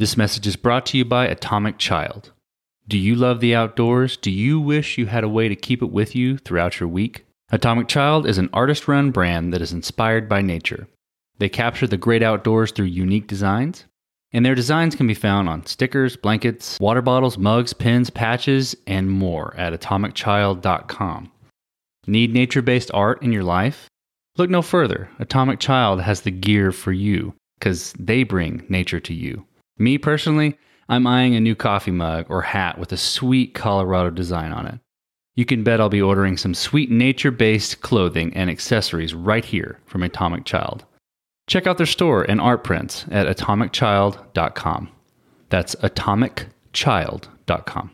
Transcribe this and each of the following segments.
This message is brought to you by Atomic Child. Do you love the outdoors? Do you wish you had a way to keep it with you throughout your week? Atomic Child is an artist run brand that is inspired by nature. They capture the great outdoors through unique designs, and their designs can be found on stickers, blankets, water bottles, mugs, pins, patches, and more at atomicchild.com. Need nature based art in your life? Look no further. Atomic Child has the gear for you because they bring nature to you. Me personally, I'm eyeing a new coffee mug or hat with a sweet Colorado design on it. You can bet I'll be ordering some sweet nature based clothing and accessories right here from Atomic Child. Check out their store and art prints at atomicchild.com. That's atomicchild.com.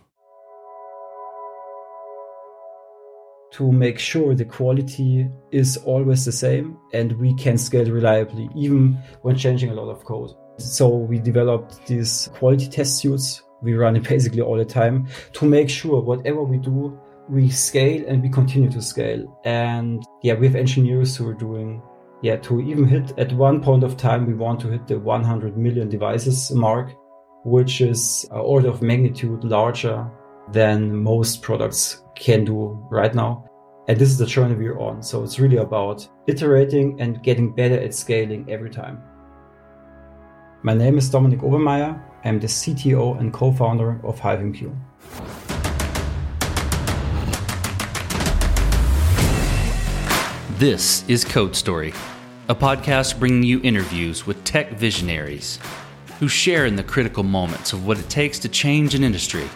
To make sure the quality is always the same and we can scale reliably, even when changing a lot of code. So we developed these quality test suits. We run it basically all the time to make sure whatever we do, we scale and we continue to scale. And yeah, we have engineers who are doing, yeah, to even hit at one point of time, we want to hit the 100 million devices mark, which is an order of magnitude larger than most products can do right now. And this is the journey we're on. So it's really about iterating and getting better at scaling every time. My name is Dominik Obermeier. I'm the CTO and co-founder of HiveMQ. This is Code Story, a podcast bringing you interviews with tech visionaries who share in the critical moments of what it takes to change an industry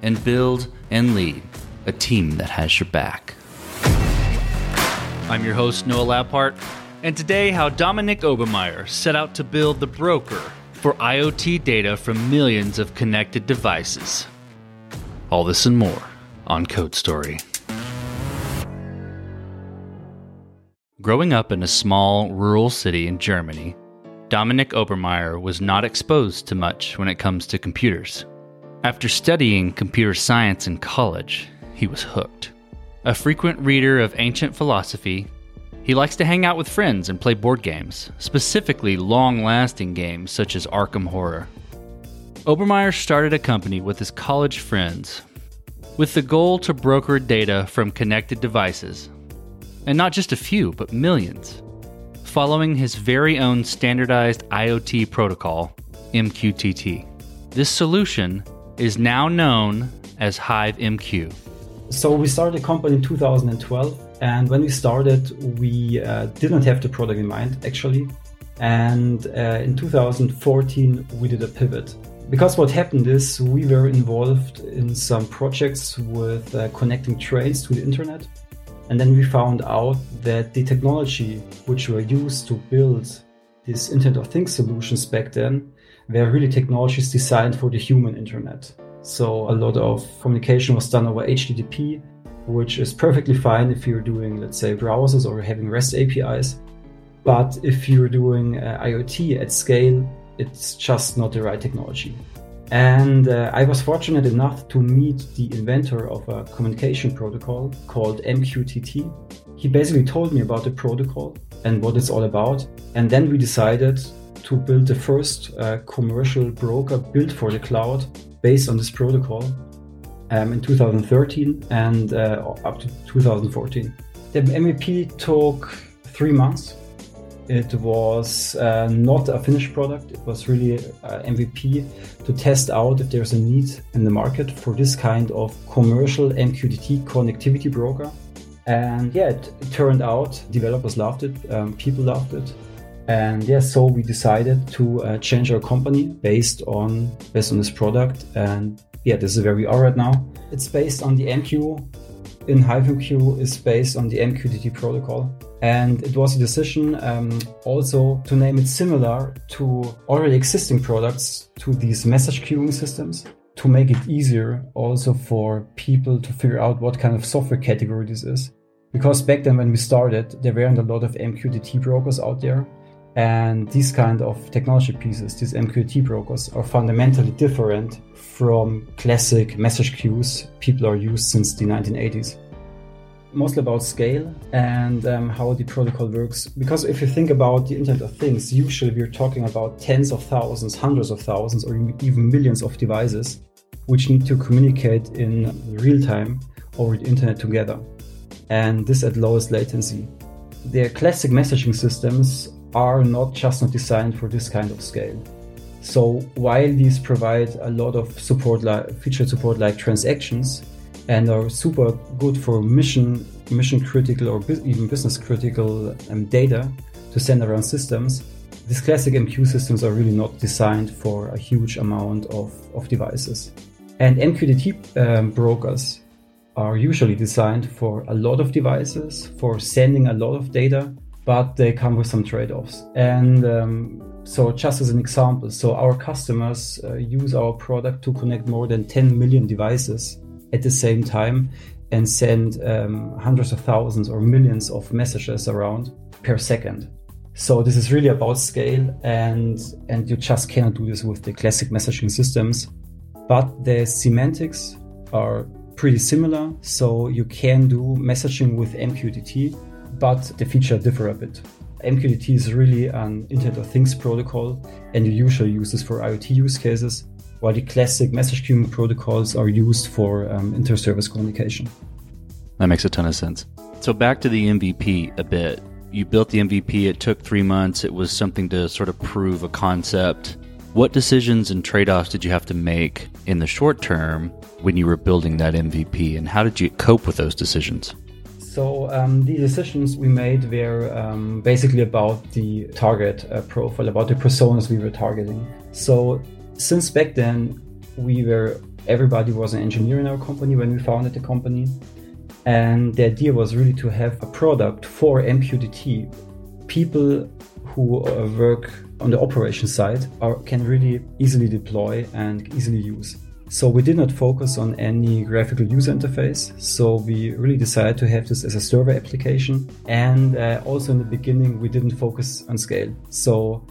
and build and lead a team that has your back. I'm your host, Noah Labhart, and today, how Dominik Obermeier set out to build the broker for IoT data from millions of connected devices. All this and more on Code Story. Growing up in a small rural city in Germany, Dominik Obermeier was not exposed to much when it comes to computers. After studying computer science in college, he was hooked. A frequent reader of ancient philosophy, he likes to hang out with friends and play board games, specifically long lasting games such as Arkham Horror. Obermeier started a company with his college friends with the goal to broker data from connected devices, and not just a few, but millions, following his very own standardized IoT protocol, MQTT. This solution is now known as HiveMQ. So we started the company in 2012 and when we started, we uh, didn't have the product in mind actually. And uh, in 2014, we did a pivot. Because what happened is we were involved in some projects with uh, connecting trains to the internet. And then we found out that the technology which were used to build these Internet of Things solutions back then were really technologies designed for the human internet. So a lot of communication was done over HTTP which is perfectly fine if you're doing, let's say, browsers or having REST APIs. But if you're doing uh, IoT at scale, it's just not the right technology. And uh, I was fortunate enough to meet the inventor of a communication protocol called MQTT. He basically told me about the protocol and what it's all about. And then we decided to build the first uh, commercial broker built for the cloud based on this protocol um, in 2013 and uh, up to 2014. The MVP took three months. It was uh, not a finished product. It was really uh, MVP to test out if there's a need in the market for this kind of commercial MQTT connectivity broker. And yeah, it, it turned out developers loved it, um, people loved it, and yeah, so we decided to uh, change our company based on based on this product and yeah, this is where we are right now. It's based on the MQ. In HiveMQ is based on the MQTT protocol. And it was a decision um, also to name it similar to already existing products to these message queuing systems to make it easier also for people to figure out what kind of software category this is. Because back then when we started, there weren't a lot of MQTT brokers out there. And these kind of technology pieces, these MQTT brokers, are fundamentally different from classic message queues people are used since the 1980s. mostly about scale and um, how the protocol works. Because if you think about the Internet of Things, usually we're talking about tens of thousands, hundreds of thousands, or even millions of devices which need to communicate in real time over the internet together. And this at lowest latency. The classic messaging systems are not just not designed for this kind of scale. So while these provide a lot of support like feature support like transactions and are super good for mission mission critical or even business critical um, data to send around systems, these classic MQ systems are really not designed for a huge amount of, of devices. And MQTT um, brokers are usually designed for a lot of devices, for sending a lot of data, but they come with some trade offs. And um, so, just as an example, so our customers uh, use our product to connect more than 10 million devices at the same time and send um, hundreds of thousands or millions of messages around per second. So this is really about scale, and and you just cannot do this with the classic messaging systems. But the semantics are pretty similar, so you can do messaging with MQTT, but the feature differ a bit. MQTT is really an Internet of Things protocol, and you usually use this for IoT use cases, while the classic message queuing protocols are used for um, inter-service communication. That makes a ton of sense. So back to the MVP a bit. You built the MVP, it took three months, it was something to sort of prove a concept. What decisions and trade offs did you have to make in the short term when you were building that MVP, and how did you cope with those decisions? So um, the decisions we made were um, basically about the target uh, profile, about the personas we were targeting. So since back then, we were everybody was an engineer in our company when we founded the company, and the idea was really to have a product for MQTT. People who uh, work on the operation side are, can really easily deploy and easily use. So we did not focus on any graphical user interface. So we really decided to have this as a server application. And uh, also in the beginning, we didn't focus on scale. So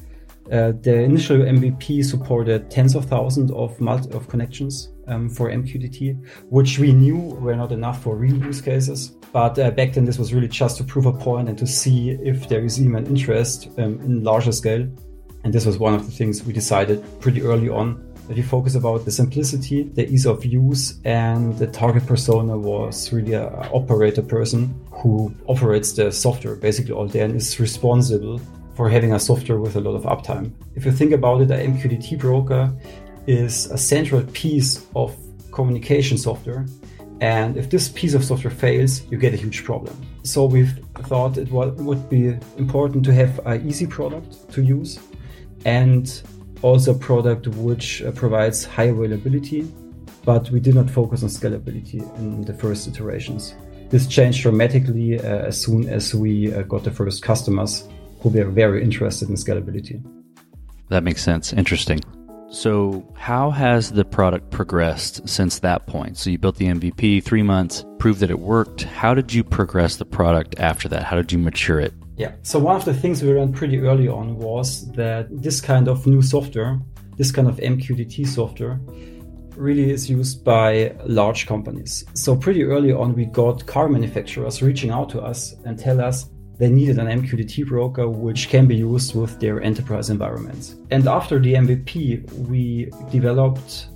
uh, the initial MVP supported tens of thousands of multi- of connections um, for MQTT, which we knew were not enough for real use cases. But uh, back then, this was really just to prove a point and to see if there is even interest um, in larger scale. And this was one of the things we decided pretty early on we focus about the simplicity, the ease of use, and the target persona was really an operator person who operates the software basically all day and is responsible for having a software with a lot of uptime. If you think about it, an MQTT broker is a central piece of communication software. And if this piece of software fails, you get a huge problem. So we've thought it would be important to have an easy product to use and also a product which uh, provides high availability, but we did not focus on scalability in the first iterations. This changed dramatically uh, as soon as we uh, got the first customers who were very interested in scalability. That makes sense. Interesting. So, how has the product progressed since that point? So, you built the MVP three months, proved that it worked. How did you progress the product after that? How did you mature it? Yeah. So one of the things we learned pretty early on was that this kind of new software, this kind of MQTT software, really is used by large companies. So pretty early on, we got car manufacturers reaching out to us and tell us they needed an MQTT broker which can be used with their enterprise environments. And after the MVP, we developed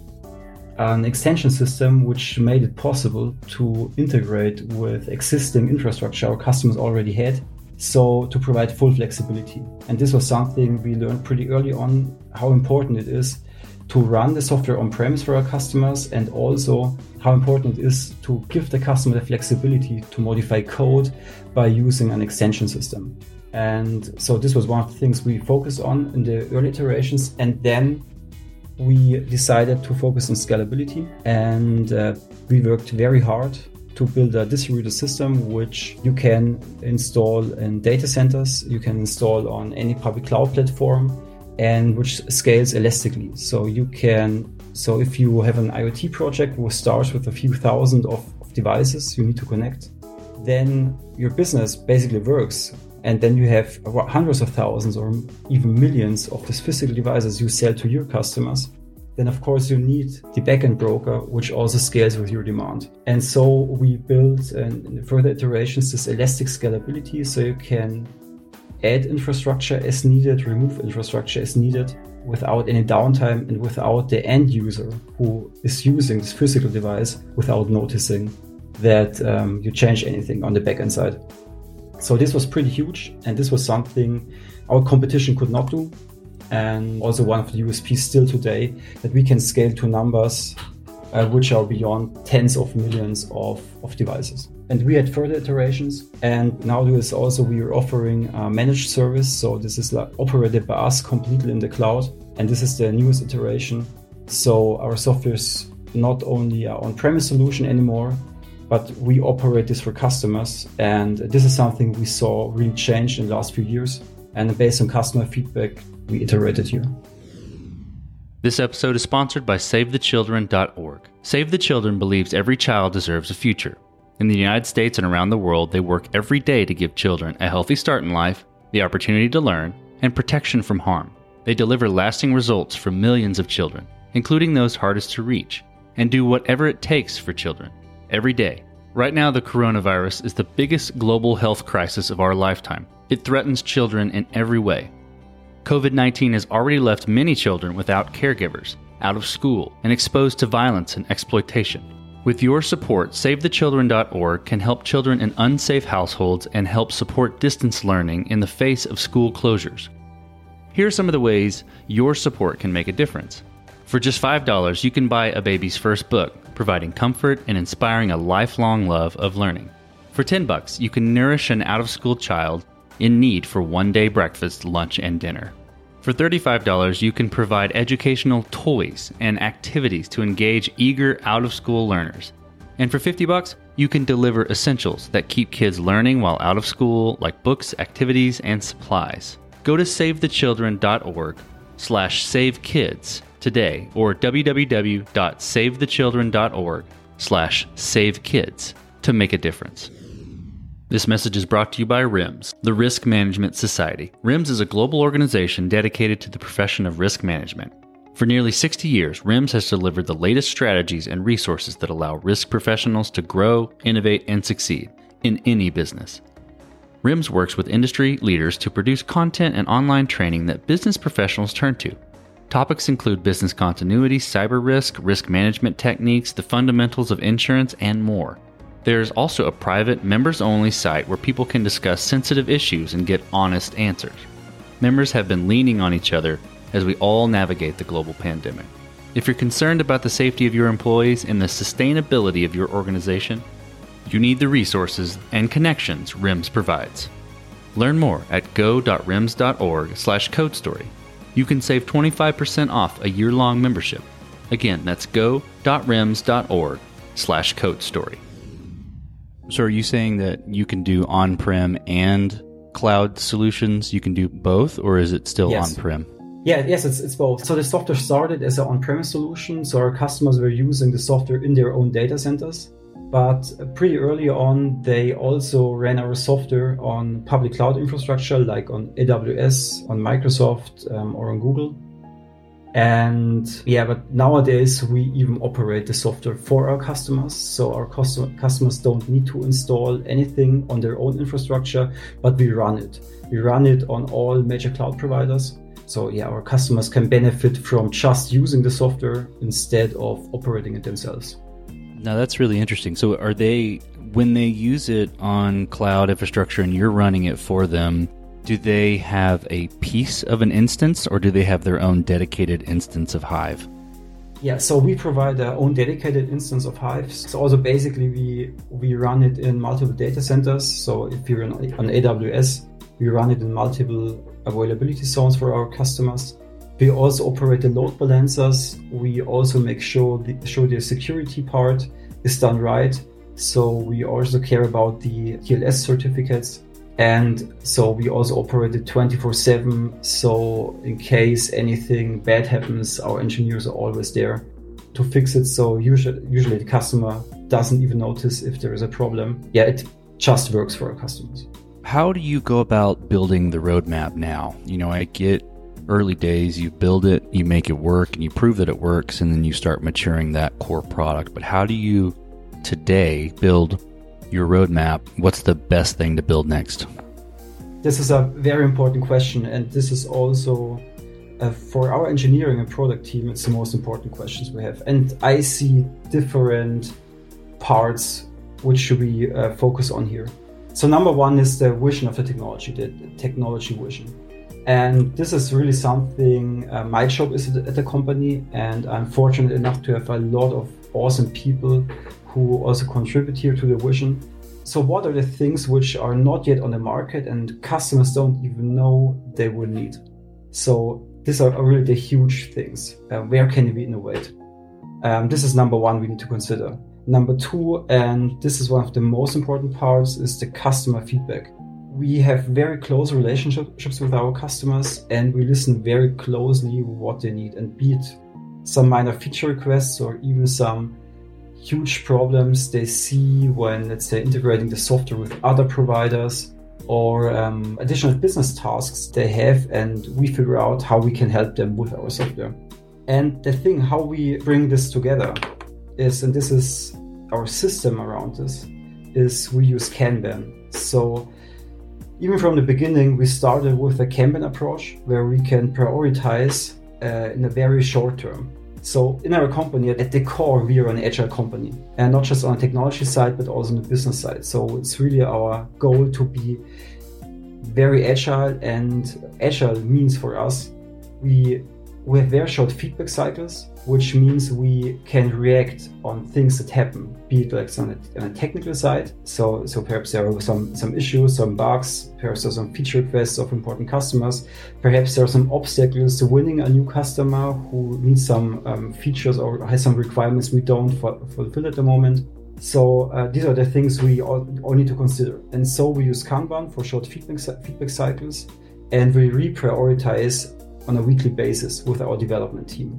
an extension system which made it possible to integrate with existing infrastructure our customers already had so to provide full flexibility. And this was something we learned pretty early on how important it is to run the software on premise for our customers and also how important it is to give the customer the flexibility to modify code by using an extension system. And so this was one of the things we focused on in the early iterations. And then we decided to focus on scalability and uh, we worked very hard to build a distributed system which you can install in data centers, you can install on any public cloud platform, and which scales elastically. So you can, so if you have an IoT project which starts with a few thousand of, of devices you need to connect, then your business basically works. And then you have hundreds of thousands or even millions of these physical devices you sell to your customers then of course you need the backend broker, which also scales with your demand. And so we built in further iterations this elastic scalability so you can add infrastructure as needed, remove infrastructure as needed without any downtime and without the end user who is using this physical device without noticing that um, you change anything on the backend side. So this was pretty huge, and this was something our competition could not do and also one of the USPs still today that we can scale to numbers uh, which are beyond tens of millions of, of devices. And we had further iterations, and now this also we are offering a managed service. So this is like operated by us completely in the cloud, and this is the newest iteration. So our software is not only an on-premise solution anymore, but we operate this for customers, and this is something we saw really change in the last few years. And based on customer feedback, we iterated here. This episode is sponsored by SaveTheChildren.org. Save the Children believes every child deserves a future. In the United States and around the world, they work every day to give children a healthy start in life, the opportunity to learn, and protection from harm. They deliver lasting results for millions of children, including those hardest to reach, and do whatever it takes for children every day. Right now, the coronavirus is the biggest global health crisis of our lifetime. It threatens children in every way, COVID 19 has already left many children without caregivers, out of school, and exposed to violence and exploitation. With your support, SaveTheChildren.org can help children in unsafe households and help support distance learning in the face of school closures. Here are some of the ways your support can make a difference. For just $5, you can buy a baby's first book, providing comfort and inspiring a lifelong love of learning. For 10 bucks, you can nourish an out of school child in need for one day breakfast, lunch, and dinner. For $35, you can provide educational toys and activities to engage eager out of school learners. And for 50 bucks, you can deliver essentials that keep kids learning while out of school, like books, activities, and supplies. Go to savethechildren.org slash savekids today or www.savethechildren.org slash savekids to make a difference. This message is brought to you by RIMS, the Risk Management Society. RIMS is a global organization dedicated to the profession of risk management. For nearly 60 years, RIMS has delivered the latest strategies and resources that allow risk professionals to grow, innovate, and succeed in any business. RIMS works with industry leaders to produce content and online training that business professionals turn to. Topics include business continuity, cyber risk, risk management techniques, the fundamentals of insurance, and more. There's also a private, members only site where people can discuss sensitive issues and get honest answers. Members have been leaning on each other as we all navigate the global pandemic. If you're concerned about the safety of your employees and the sustainability of your organization, you need the resources and connections RIMS provides. Learn more at go.rims.org slash codestory. You can save 25% off a year-long membership. Again, that's go.rims.org slash codestory. So are you saying that you can do on-prem and cloud solutions? You can do both, or is it still yes. on-prem? Yeah, yes, it's, it's both. So the software started as an on-premise solution. So our customers were using the software in their own data centers. But pretty early on, they also ran our software on public cloud infrastructure, like on AWS, on Microsoft, um, or on Google. And yeah, but nowadays we even operate the software for our customers. So our customers don't need to install anything on their own infrastructure, but we run it. We run it on all major cloud providers. So yeah, our customers can benefit from just using the software instead of operating it themselves. Now that's really interesting. So are they when they use it on cloud infrastructure and you're running it for them, do they have a piece of an instance or do they have their own dedicated instance of Hive? Yeah, so we provide our own dedicated instance of Hive. So also basically we we run it in multiple data centers. So if you're on, on AWS, we run it in multiple availability zones for our customers. We also operate the load balancers. We also make sure the, sure the security part is done right. So we also care about the TLS certificates and so we also operated 24 7. So, in case anything bad happens, our engineers are always there to fix it. So, usually, usually the customer doesn't even notice if there is a problem. Yeah, it just works for our customers. How do you go about building the roadmap now? You know, I get early days, you build it, you make it work, and you prove that it works, and then you start maturing that core product. But how do you today build your roadmap? What's the best thing to build next? This is a very important question, and this is also uh, for our engineering and product team. It's the most important questions we have, and I see different parts which should we uh, focus on here. So number one is the vision of the technology, the technology vision. And this is really something uh, my job is at the company, and I'm fortunate enough to have a lot of awesome people who also contribute here to the vision. So, what are the things which are not yet on the market and customers don't even know they will need? So, these are really the huge things. Uh, where can we innovate? Um, this is number one we need to consider. Number two, and this is one of the most important parts, is the customer feedback. We have very close relationships with our customers and we listen very closely what they need and be it some minor feature requests or even some huge problems they see when, let's say, integrating the software with other providers or um, additional business tasks they have, and we figure out how we can help them with our software. And the thing, how we bring this together is, and this is our system around this, is we use Kanban. So even from the beginning, we started with a Kanban approach where we can prioritize uh, in a very short term. So in our company, at the core, we are an agile company, and not just on the technology side, but also on the business side. So it's really our goal to be very agile, and agile means for us we we have very short feedback cycles, which means we can react on things that happen, be it like on a, on a technical side. So, so perhaps there are some, some issues, some bugs, perhaps there are some feature requests of important customers. Perhaps there are some obstacles to winning a new customer who needs some um, features or has some requirements we don't fulfill at the moment. So uh, these are the things we all, all, need to consider. And so we use Kanban for short feedback, feedback cycles, and we reprioritize on a weekly basis with our development team.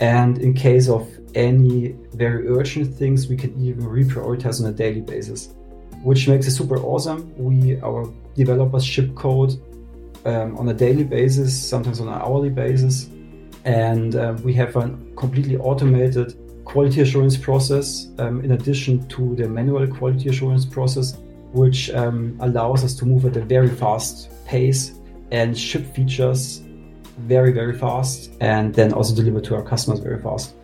And in case of any very urgent things, we can even reprioritize on a daily basis, which makes it super awesome. We, our developers ship code um, on a daily basis, sometimes on an hourly basis. And uh, we have a completely automated quality assurance process um, in addition to the manual quality assurance process, which um, allows us to move at a very fast pace and ship features very, very fast and then also deliver to our customers very fast.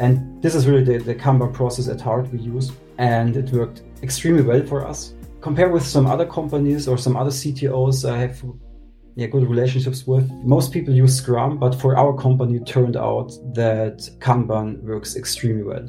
And this is really the, the Kanban process at heart we use. And it worked extremely well for us. Compared with some other companies or some other CTOs I have yeah, good relationships with, most people use Scrum, but for our company, it turned out that Kanban works extremely well.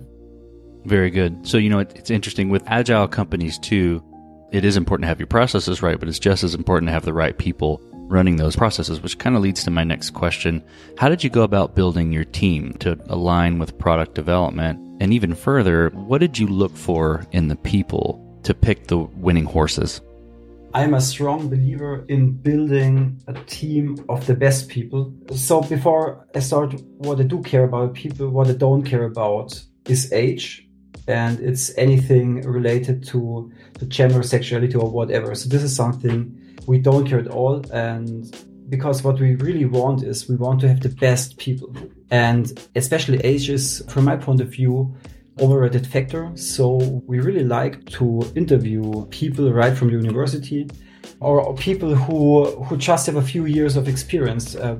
Very good. So, you know, it, it's interesting with agile companies too. It is important to have your processes right, but it's just as important to have the right people running those processes, which kind of leads to my next question. How did you go about building your team to align with product development? And even further, what did you look for in the people to pick the winning horses? I'm a strong believer in building a team of the best people. So before I start, what I do care about people, what I don't care about is age and it's anything related to, to gender, sexuality, or whatever. So this is something we don't care at all. And because what we really want is we want to have the best people. And especially age is, from my point of view, overrated factor. So we really like to interview people right from the university or people who who just have a few years of experience uh,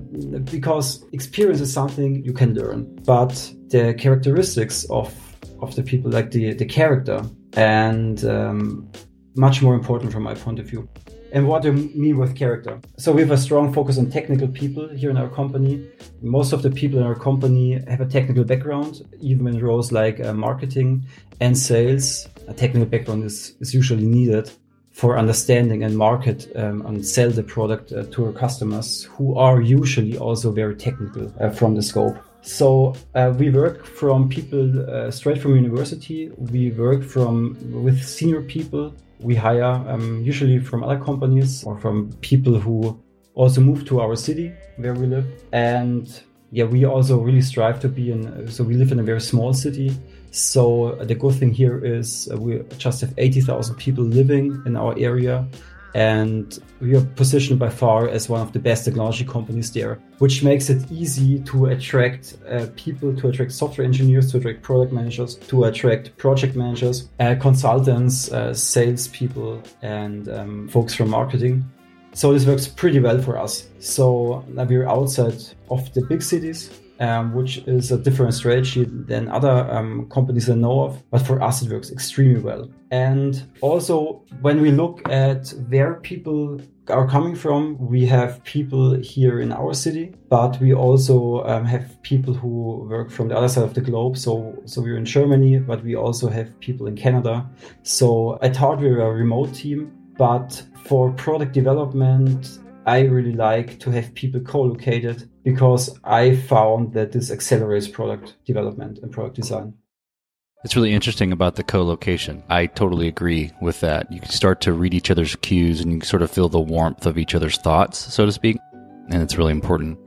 because experience is something you can learn but the characteristics of of the people like the the character and um, much more important from my point of view and what do I mean with character? So we have a strong focus on technical people here in our company. Most of the people in our company have a technical background, even in roles like uh, marketing and sales. A technical background is, is usually needed for understanding and market um, and sell the product uh, to our customers who are usually also very technical uh, from the scope. So uh, we work from people uh, straight from university. We work from with senior people we hire um, usually from other companies or from people who also move to our city where we live. And yeah, we also really strive to be in, so we live in a very small city. So the good thing here is uh, we just have 80,000 people living in our area and we are positioned by far as one of the best technology companies there, which makes it easy to attract uh, people, to attract software engineers, to attract product managers, to attract project managers, uh, consultants, uh, salespeople, and um, folks from marketing. So this works pretty well for us. So we're outside of the big cities um, which is a different strategy than other um, companies I know of. But for us, it works extremely well. And also, when we look at where people are coming from, we have people here in our city, but we also um, have people who work from the other side of the globe. So, so we're in Germany, but we also have people in Canada. So I thought we were a remote team, but for product development, I really like to have people co-located because I found that this accelerates product development and product design. It's really interesting about the co-location. I totally agree with that. You can start to read each other's cues and you sort of feel the warmth of each other's thoughts, so to speak, and it's really important.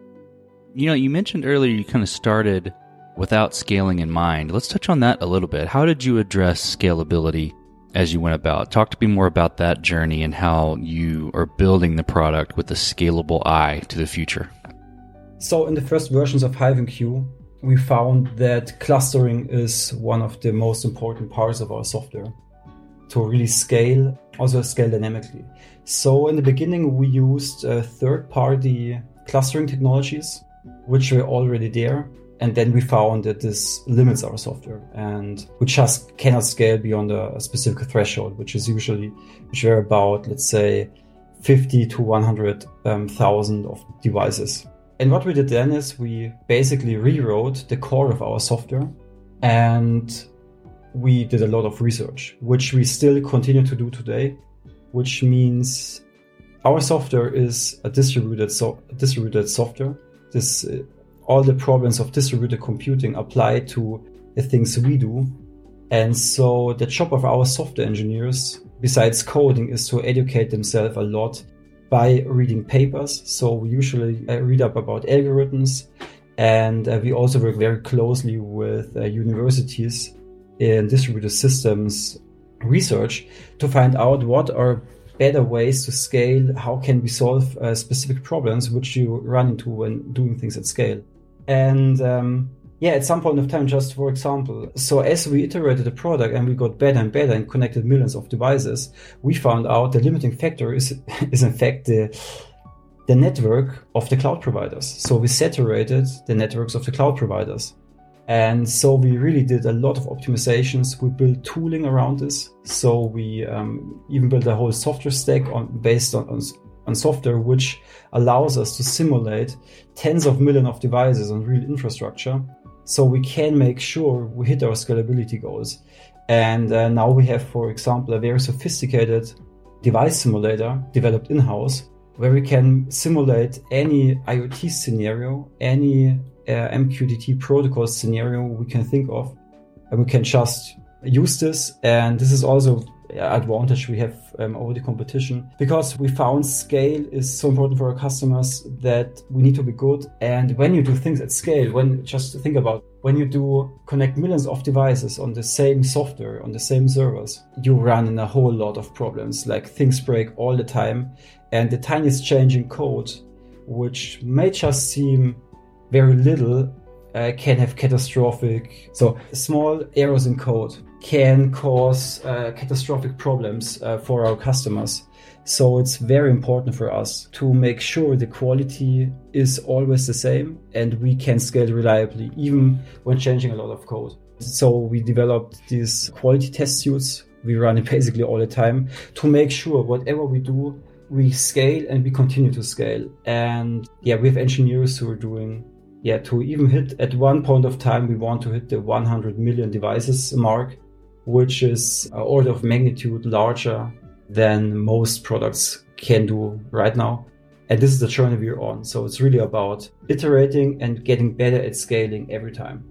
You know, you mentioned earlier you kind of started without scaling in mind. Let's touch on that a little bit. How did you address scalability as you went about? Talk to me more about that journey and how you are building the product with a scalable eye to the future. So, in the first versions of HiveMQ, we found that clustering is one of the most important parts of our software to really scale, also scale dynamically. So, in the beginning, we used uh, third party clustering technologies, which were already there. And then we found that this limits our software and we just cannot scale beyond a, specific threshold, which is usually, which are about, let's say, 50 to 100,000 um, of devices. And what we did then is we basically rewrote the core of our software and we did a lot of research, which we still continue to do today, which means our software is a distributed so distributed software. This uh, all the problems of distributed computing apply to the things we do. And so the job of our software engineers, besides coding, is to educate themselves a lot by reading papers. So we usually uh, read up about algorithms, and uh, we also work very closely with uh, universities in distributed systems research to find out what are better ways to scale. How can we solve uh, specific problems which you run into when doing things at scale? And um, yeah, at some point of time, just for example, so as we iterated the product and we got better and better and connected millions of devices, we found out the limiting factor is is in fact the the network of the cloud providers. So we saturated the networks of the cloud providers. And so we really did a lot of optimizations. We built tooling around this. So we um, even built a whole software stack on, based on, on, on software which allows us to simulate tens of millions of devices on real infrastructure so we can make sure we hit our scalability goals. And uh, now we have, for example, a very sophisticated device simulator developed in house where we can simulate any IoT scenario, any uh, MQTT protocol scenario we can think of. And we can just use this. And this is also advantage we have um, over the competition because we found scale is so important for our customers that we need to be good. And when you do things at scale, when just think about when you do connect millions of devices on the same software, on the same servers, you run in a whole lot of problems. Like things break all the time. And the tiniest change in code, which may just seem very little, uh, can have catastrophic. So small errors in code can cause uh, catastrophic problems uh, for our customers. So it's very important for us to make sure the quality is always the same and we can scale reliably, even when changing a lot of code. So we developed these quality test suits. We run it basically all the time to make sure whatever we do, we scale and we continue to scale. And yeah, we have engineers who are doing yeah, to even hit at one point of time, we want to hit the 100 million devices mark which is order of magnitude larger than most products can do right now. And this is the journey we're on. So it's really about iterating and getting better at scaling every time.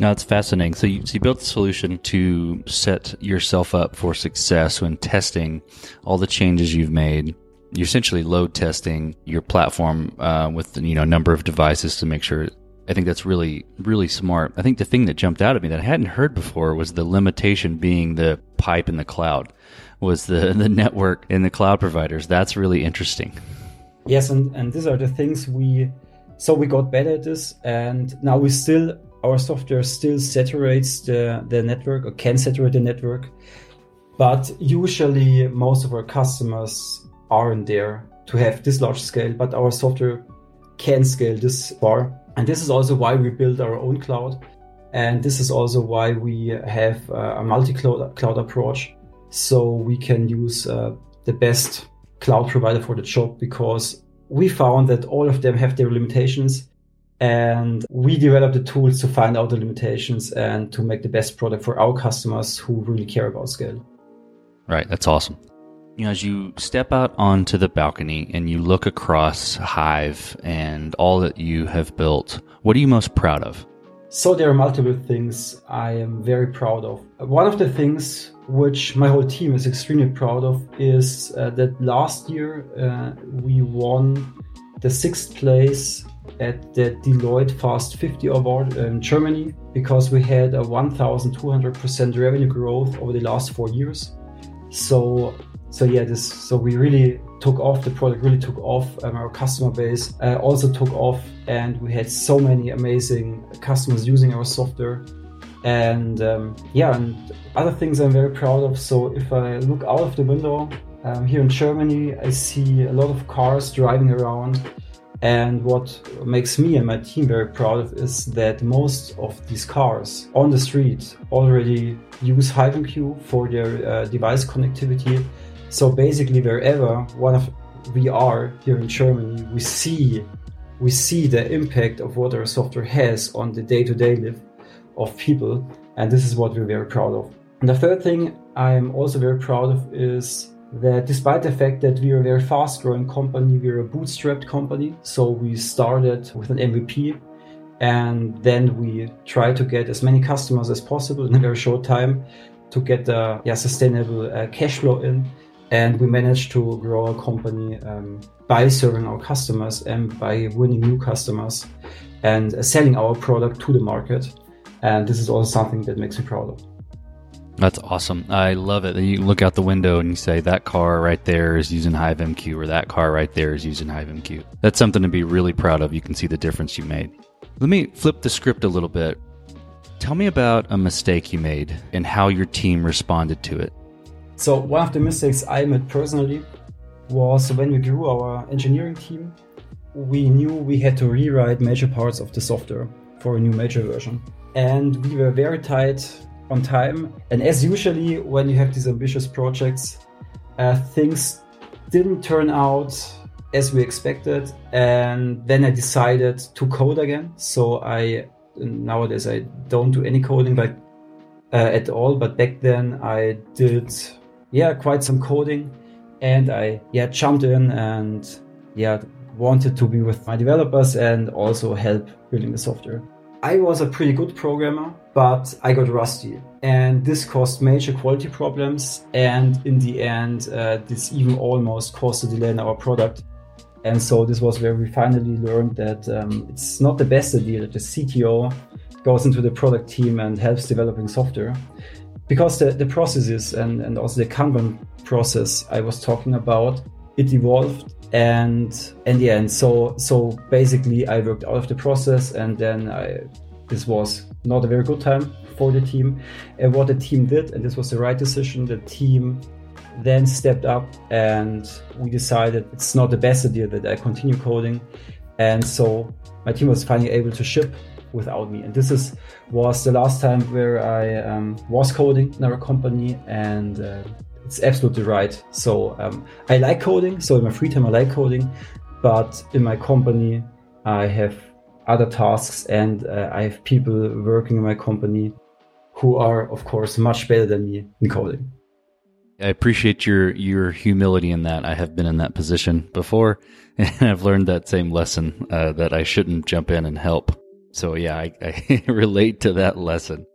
Now it's fascinating. So you, so you built the solution to set yourself up for success when testing all the changes you've made. You're essentially load testing your platform uh, with you know a number of devices to make sure I think that's really, really smart. I think the thing that jumped out at me that I hadn't heard before was the limitation being the pipe in the cloud, was the, the network in the cloud providers. That's really interesting. Yes, and, and these are the things we so we got better at this and now we still our software still saturates the, the network or can saturate the network. But usually most of our customers aren't there to have this large scale, but our software can scale this far. And this is also why we build our own cloud. And this is also why we have a multi-cloud approach. So we can use uh, the best cloud provider for the job because we found that all of them have their limitations and we developed the tools to find out the limitations and to make the best product for our customers who really care about scale. Right, that's awesome. You know, as you step out onto the balcony and you look across Hive and all that you have built, what are you most proud of? So there are multiple things I am very proud of. One of the things which my whole team is extremely proud of is uh, that last year uh, we won the sixth place at the Deloitte Fast 50 Award in Germany because we had a 1,200% revenue growth over the last four years. So, so yeah, this so we really took off. The product really took off. Um, our customer base uh, also took off, and we had so many amazing customers using our software. And um, yeah, and other things I'm very proud of. So if I look out of the window um, here in Germany, I see a lot of cars driving around and what makes me and my team very proud of is that most of these cars on the street already use HiveMQ for their uh, device connectivity. So basically, wherever one of we are here in Germany, we see we see the impact of what our software has on the day-to-day life of people, and this is what we're very proud of. And the third thing I'm also very proud of is that despite the fact that we are a very fast growing company, we're a bootstrapped company. So we started with an MVP and then we try to get as many customers as possible in a very short time to get the yeah, sustainable uh, cash flow in. And we managed to grow our company um, by serving our customers and by winning new customers and uh, selling our product to the market. And this is also something that makes me proud of. That's awesome. I love it. You look out the window and you say, that car right there is using HiveMQ, or that car right there is using HiveMQ. That's something to be really proud of. You can see the difference you made. Let me flip the script a little bit. Tell me about a mistake you made and how your team responded to it. So, one of the mistakes I made personally was when we grew our engineering team, we knew we had to rewrite major parts of the software for a new major version. And we were very tight on time. And as usually, when you have these ambitious projects, uh, things didn't turn out as we expected. And then I decided to code again. So I nowadays I don't do any coding uh, at all. But back then I did yeah quite some coding, and I yeah jumped in and yeah wanted to be with my developers and also help building the software. I was a pretty good programmer, but I got rusty. And this caused major quality problems. And in the end, uh, this even almost caused a delay in our product. And so this was where we finally learned that um, it's not the best idea that the CTO goes into the product team and helps developing software. Because the, the processes and, and also the Kanban process I was talking about, it evolved and in the end. So so basically i worked out of the process and then i this was not a very good time for the team. And what the team did and this was the right decision the team then stepped up and we decided it's not the best idea that i continue coding. And so my team was finally able to ship without me and this is was the last time where i um, was coding in our company and uh, it's absolutely right. So um, I like coding. So in my free time, I like coding, but in my company, I have other tasks and uh, I have people working in my company who are, of course, much better than me in coding. I appreciate your your humility in that. I have been in that position before, and I've learned that same lesson uh, that I shouldn't jump in and help. So yeah, I, I relate to that lesson.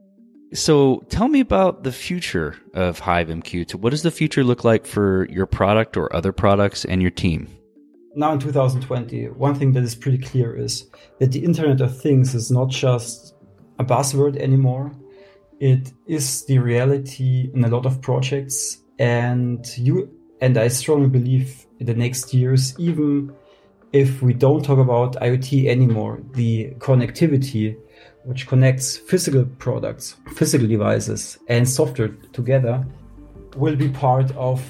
So tell me about the future of HiveMQ. What does the future look like for your product or other products and your team? now in 2020, one thing that is pretty clear is that the Internet of Things is not just a buzzword anymore. It is the reality in a lot of projects, and you and I strongly believe in the next years, even if we don't talk about IoT anymore, the connectivity which connects physical products, physical devices, and software together will be part of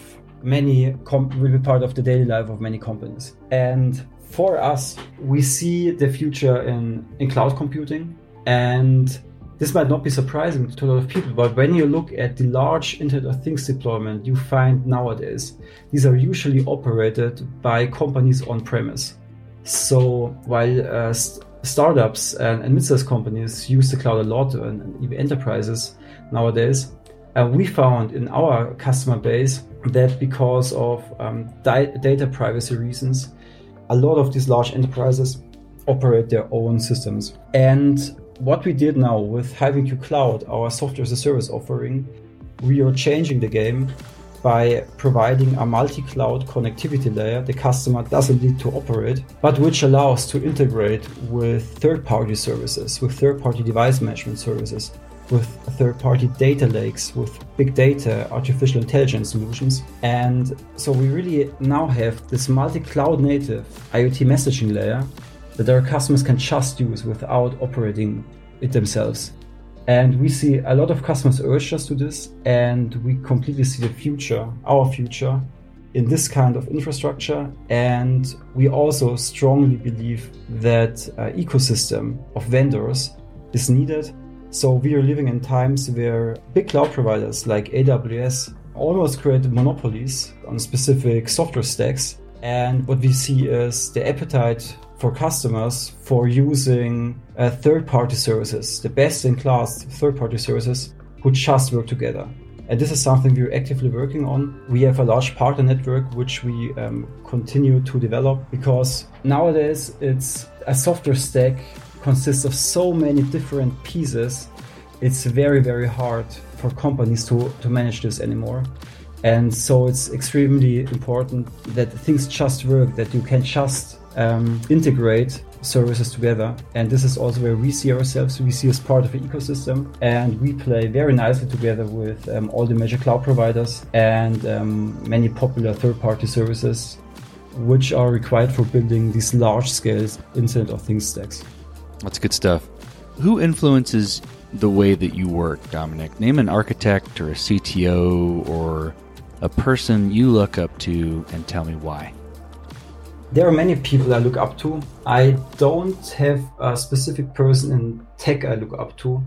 many will be part of the daily life of many companies. And for us, we see the future in, in cloud computing. And this might not be surprising to a lot of people, but when you look at the large Internet of Things deployment you find nowadays, these are usually operated by companies on premise. So while uh, st- startups and, and mid-sized companies use the cloud a lot, and, and even enterprises nowadays, uh, we found in our customer base that because of um, di- data privacy reasons, a lot of these large enterprises operate their own systems. And what we did now with HiveMQ Cloud, our software as a service offering, we are changing the game by providing a multi-cloud connectivity layer the customer doesn't need to operate, but which allows to integrate with third-party services, with third-party device management services, with third-party data lakes, with big data, artificial intelligence solutions. And so we really now have this multi-cloud native IoT messaging layer that our customers can just use without operating it themselves. And we see a lot of customers urge us to this, and we completely see the future, our future, in this kind of infrastructure. And we also strongly believe that uh, ecosystem of vendors is needed. So we are living in times where big cloud providers like AWS almost created monopolies on specific software stacks. And what we see is the appetite for customers for using uh, third-party services, the best-in-class third-party services who just work together. And this is something we're actively working on. We have a large partner network which we um, continue to develop because nowadays it's a software stack consists of so many different pieces. It's very very hard for companies to, to manage this anymore. And so it's extremely important that things just work, that you can just um, integrate services together. And this is also where we see ourselves. We see as part of the ecosystem, and we play very nicely together with um, all the major cloud providers and um, many popular third-party services, which are required for building these large-scale Internet of Things stacks. That's good stuff. Who influences the way that you work, Dominic? Name an architect or a CTO or a person you look up to and tell me why. There are many people I look up to. I don't have a specific person in tech I look up to,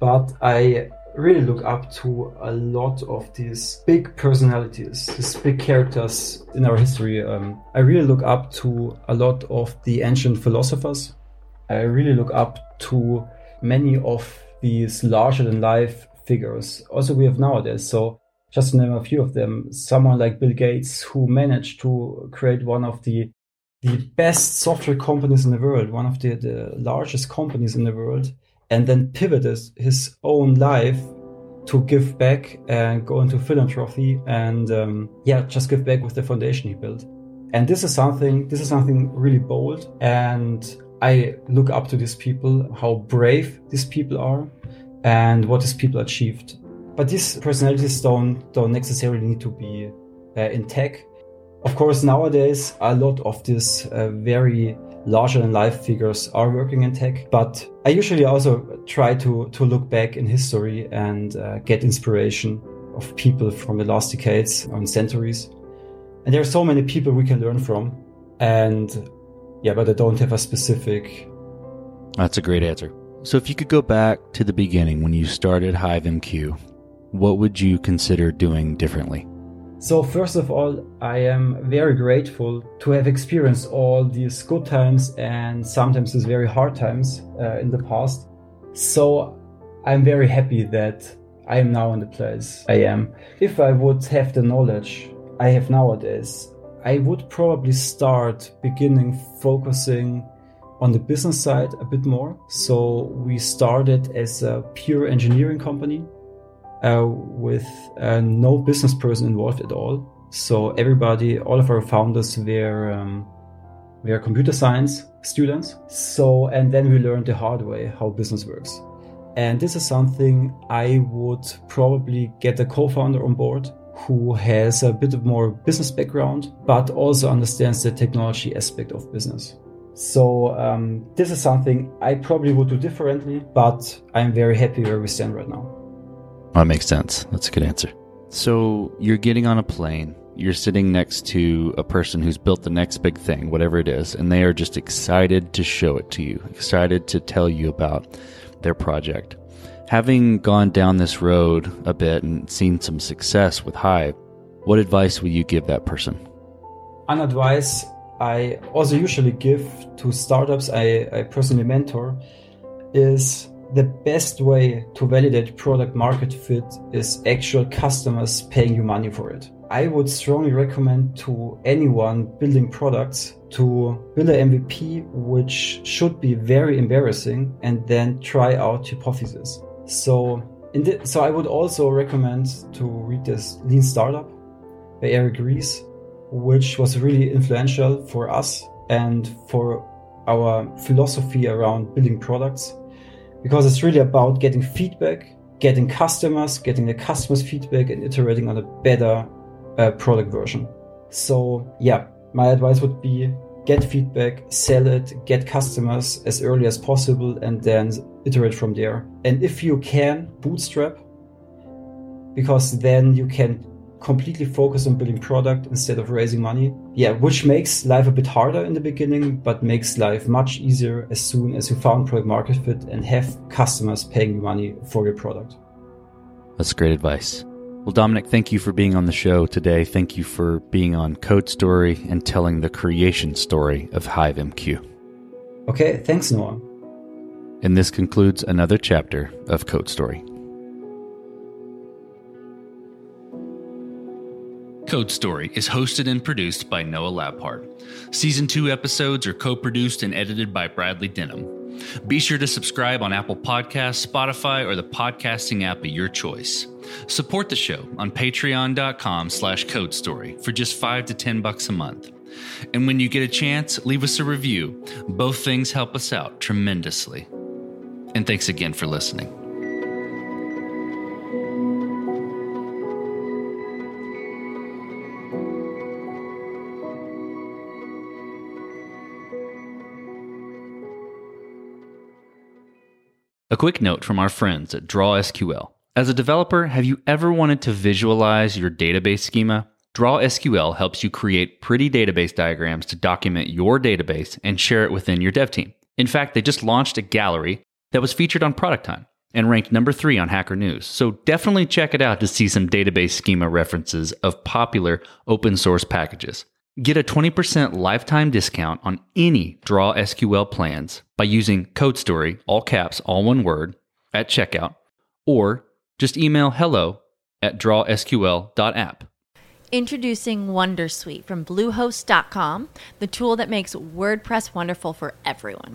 but I really look up to a lot of these big personalities, these big characters in our history. Um, I really look up to a lot of the ancient philosophers. I really look up to many of these larger than life figures. Also, we have nowadays. So just to name a few of them, someone like Bill Gates, who managed to create one of the the best software companies in the world, one of the, the largest companies in the world, and then pivoted his own life to give back and go into philanthropy and um, yeah, just give back with the foundation he built. And this is something, this is something really bold. And I look up to these people, how brave these people are and what these people achieved. But these personalities don't don't necessarily need to be uh, in tech. Of course, nowadays a lot of these uh, very larger than life figures are working in tech, but I usually also try to to look back in history and uh, get inspiration of people from the last decades and centuries. And there are so many people we can learn from. And yeah, but I don't have a specific. That's a great answer. So if you could go back to the beginning when you started HiveMQ, what would you consider doing differently? So, first of all, I am very grateful to have experienced all these good times and sometimes these very hard times uh, in the past. So, I'm very happy that I am now in the place I am. If I would have the knowledge I have nowadays, I would probably start beginning focusing on the business side a bit more. So, we started as a pure engineering company uh, with uh, no business person involved at all. So everybody, all of our founders were um, We are computer science students. So, and then we learned the hard way how business works. And this is something I would probably get a co founder on board who has a bit of more business background, but also understands the technology aspect of business. So um, this is something I probably would do differently, but I'm very happy where we stand right now. Oh, that makes sense. That's a good answer. So you're getting on a plane. You're sitting next to a person who's built the next big thing, whatever it is, and they are just excited to show it to you, excited to tell you about their project. Having gone down this road a bit and seen some success with Hive, what advice would you give that person? An advice I also usually give to startups I, I personally mentor is the best way to validate product market fit is actual customers paying you money for it. I would strongly recommend to anyone building products to build an MVP, which should be very embarrassing, and then try out hypotheses. So, the, so I would also recommend to read this Lean Startup by Eric Ries, which was really influential for us and for our philosophy around building products, because it's really about getting feedback, getting customers, getting the customers' feedback, and iterating on a better uh, product version. So, yeah, my advice would be get feedback, sell it, get customers as early as possible, and then iterate from there. And if you can, bootstrap, because then you can completely focus on building product instead of raising money. Yeah, which makes life a bit harder in the beginning, but makes life much easier as soon as you found product market fit and have customers paying you money for your product. That's great advice. Well, Dominic, thank you for being on the show today. Thank you for being on Code Story and telling the creation story of HiveMQ. Okay, thanks, Noah. And this concludes another chapter of Code Story. Code Story is hosted and produced by Noah Labhart. Season 2 episodes are co produced and edited by Bradley Denham. Be sure to subscribe on Apple Podcasts, Spotify, or the podcasting app of your choice. Support the show on patreon.com slash code story for just 5 to 10 bucks a month. And when you get a chance, leave us a review. Both things help us out tremendously. And thanks again for listening. A quick note from our friends at DrawSQL. As a developer, have you ever wanted to visualize your database schema? DrawSQL helps you create pretty database diagrams to document your database and share it within your dev team. In fact, they just launched a gallery that was featured on Product Time and ranked number three on Hacker News. So definitely check it out to see some database schema references of popular open source packages. Get a 20% lifetime discount on any Draw SQL plans by using Code Story, all caps, all one word, at checkout, or just email hello at drawsql.app. Introducing Wondersuite from Bluehost.com, the tool that makes WordPress wonderful for everyone.